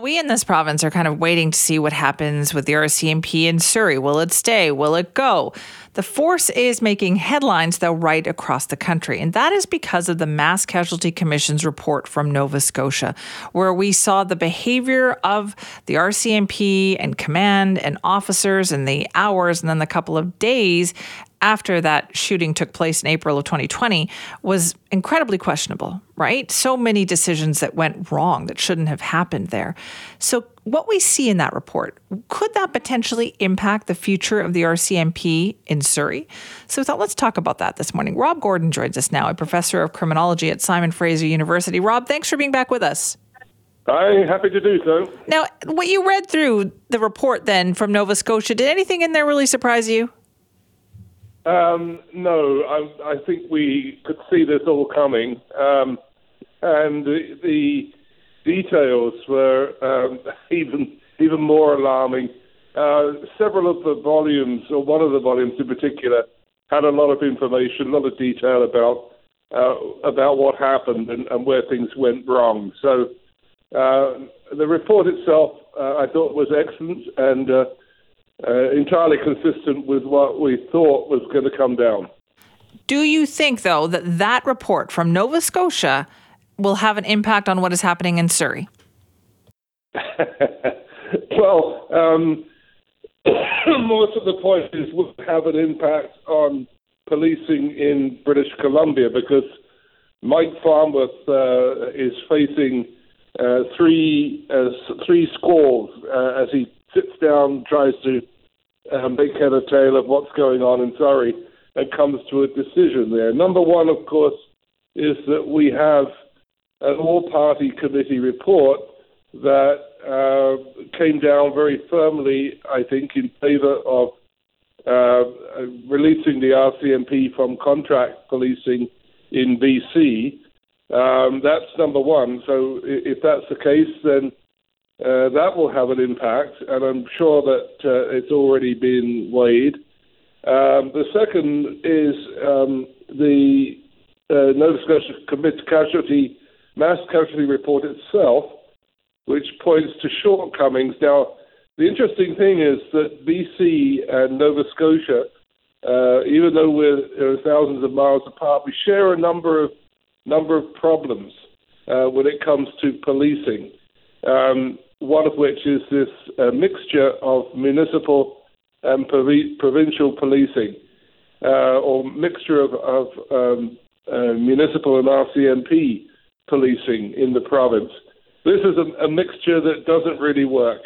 We in this province are kind of waiting to see what happens with the RCMP in Surrey. Will it stay? Will it go? The force is making headlines, though, right across the country. And that is because of the Mass Casualty Commission's report from Nova Scotia, where we saw the behavior of the RCMP and command and officers and the hours and then the couple of days after that shooting took place in April of 2020 was incredibly questionable, right? So many decisions that went wrong that shouldn't have happened there. So, what we see in that report, could that potentially impact the future of the RCMP in Surrey? So, we thought let's talk about that this morning. Rob Gordon joins us now, a professor of criminology at Simon Fraser University. Rob, thanks for being back with us. I'm happy to do so. Now, what you read through the report then from Nova Scotia, did anything in there really surprise you? Um, no, I, I, think we could see this all coming, um, and the, the, details were um, even even more alarming. Uh, several of the volumes, or one of the volumes in particular, had a lot of information, a lot of detail about uh, about what happened and, and, where things went wrong. So uh, the report itself, uh, I thought, was excellent and uh, entirely consistent with what we thought was going to come down. Do you think, though, that that report from Nova Scotia will have an impact on what is happening in Surrey? well, um, most of the point is will have an impact on policing in British Columbia because Mike Farnworth uh, is facing uh, three uh, three scores uh, as he sits down, tries to uh, make head or tail of what's going on in Surrey, and comes to a decision there. Number one, of course, is that we have an all-party committee report that uh, came down very firmly, I think, in favour of uh, releasing the RCMP from contract policing in BC. Um, that's number one. So if that's the case, then uh, that will have an impact, and I'm sure that uh, it's already been weighed. Um, the second is um, the uh, Nova Scotia Commit Casualty Mass Casualty Report itself, which points to shortcomings. Now, the interesting thing is that BC and Nova Scotia, uh, even though we're thousands of miles apart, we share a number of number of problems uh, when it comes to policing. Um, one of which is this uh, mixture of municipal and provincial policing, uh, or mixture of, of um, uh, municipal and RCMP policing in the province. This is a, a, mixture that doesn't really work.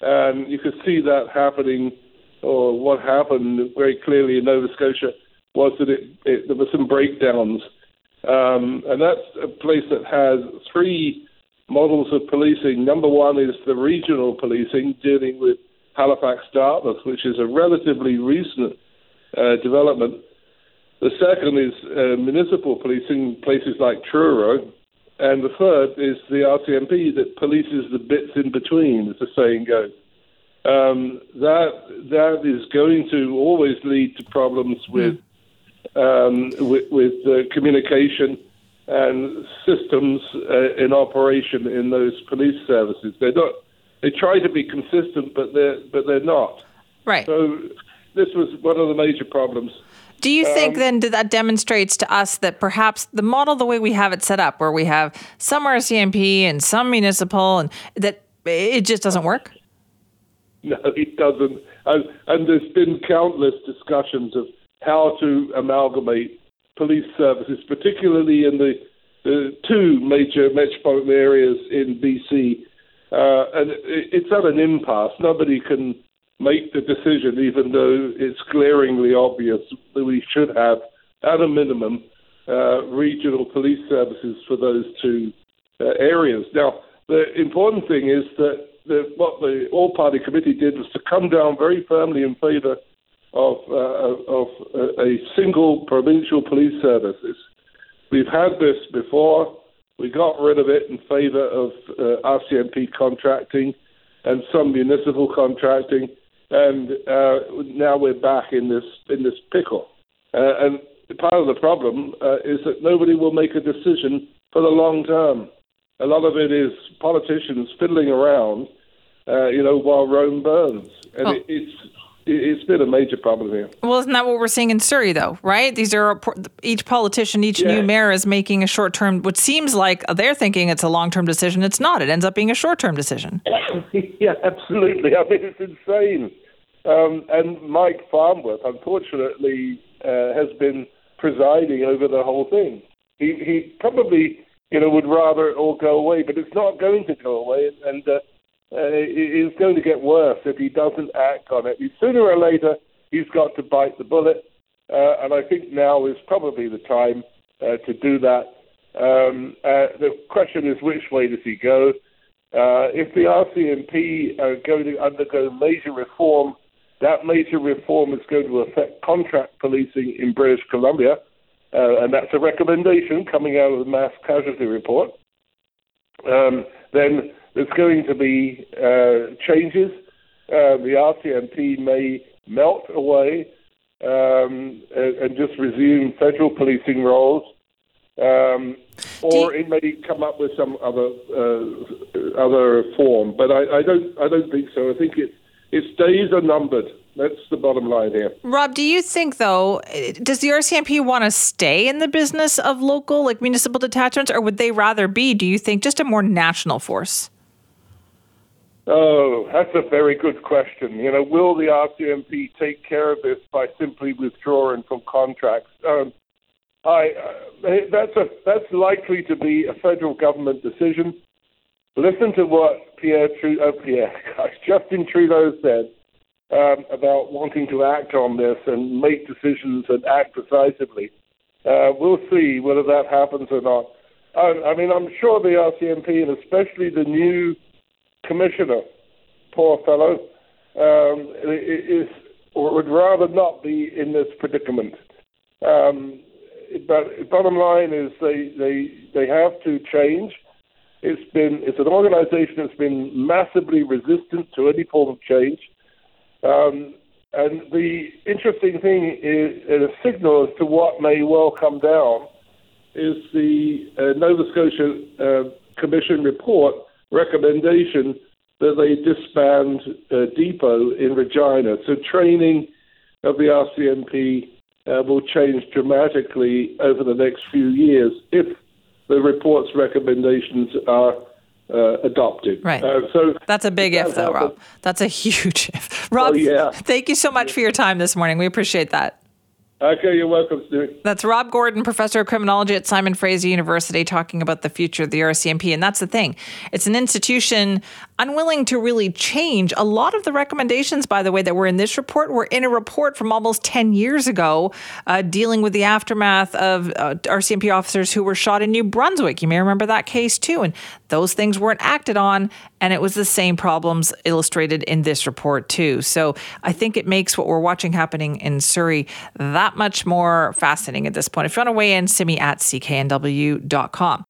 And you could see that happening, or what happened very clearly in Nova Scotia was that it, it, there were some breakdowns. Um, and that's a place that has three models of policing. Number one is the regional policing, dealing with Halifax Dartmouth, which is a relatively recent uh, development. The second is uh, municipal policing, places like Truro. And the third is the RCMP that polices the bits in between, as the saying goes. Um, that that is going to always lead to problems with um, with, with uh, communication and systems uh, in operation in those police services. They're not. They try to be consistent, but they're but they're not. Right. So this was one of the major problems. Do you think um, then that, that demonstrates to us that perhaps the model, the way we have it set up, where we have some RCMP and some municipal, and that it just doesn't work? No, it doesn't. And, and there's been countless discussions of how to amalgamate police services, particularly in the, two major metropolitan areas in BC. Uh, and it's at an impasse. Nobody can make the decision, even though it's glaringly obvious that we should have, at a minimum, uh, regional police services for those two uh, areas. Now, the important thing is that the, what the All Party Committee did was to come down very firmly in favour of, uh, of uh, a single provincial police services. We've had this before. We got rid of it in favour of uh, RCMP contracting and some municipal contracting, and uh, now we're back in this in this pickle. Uh, and part of the problem uh, is that nobody will make a decision for the long term. a lot of it is politicians fiddling around, uh, you know, while Rome burns, and oh. it, it's it's been a major problem here. Well, isn't that what we're seeing in Surrey, though? Right? These are each politician, each yeah. new mayor is making a short term. What seems like they're thinking it's a long term decision. It's not. It ends up being a short term decision. yeah, absolutely. I mean, it's insane. Um, and Mike Farnworth, unfortunately, uh, has been presiding over the whole thing. He, he probably, you know, would rather it all go away, but it's not going to go away, and uh, uh, is going to get worse if he doesn't act on it. Sooner or later, he's got to bite the bullet, uh, and I think now is probably the time uh, to do that. Um, uh, the question is, which way does he go? Uh, if the RCMP are going to undergo major reform, that major reform is going to affect contract policing in British Columbia, uh, and that's a recommendation coming out of the mass casualty report. Um, then there's going to be uh, changes. Uh, the RCMP may melt away um, and, and, just resume federal policing roles, um, or you- it may come up with some other uh, other form. But I, I, don't I don't think so. I think it, its days are numbered. That's the bottom line here. Rob, do you think though, does the RCMP want to stay in the business of local, like municipal detachments, or would they rather be? Do you think just a more national force? Oh, that's a very good question. You know, will the RCMP take care of this by simply withdrawing from contracts? Um, I uh, that's a that's likely to be a federal government decision. Listen to what Pierre Trudeau, oh Pierre, gosh, Justin Trudeau said um, about wanting to act on this and make decisions and act decisively. Uh, we'll see whether that happens or not. I, I mean, I'm sure the RCMP and especially the new commissioner, poor fellow, um, is would rather not be in this predicament. Um, but bottom line is they, they they have to change. It's been it's an organisation that's been massively resistant to any form of change. Um, and the interesting thing is, and a signal as to what may well come down, is the uh, Nova Scotia uh, Commission report recommendation that they disband uh, depot in Regina. So training of the RCMP uh, will change dramatically over the next few years if the report's recommendations are uh, adopted. Right. Uh, so that's a big if, though, Rob. That's a huge if. Rob, oh, yeah. thank you so much for your time this morning. We appreciate that. Okay, you're welcome, Stu. That's Rob Gordon, professor of criminology at Simon Fraser University, talking about the future of the RCMP. And that's the thing. It's an institution unwilling to really change. A lot of the recommendations, by the way, that were in this report were in a report from almost 10 years ago uh, dealing with the aftermath of uh, RCMP officers who were shot in New Brunswick. You may remember that case too. And those things weren't acted on. And it was the same problems illustrated in this report, too. So I think it makes what we're watching happening in Surrey that much more fascinating at this point. If you want to weigh in, me at cknw.com.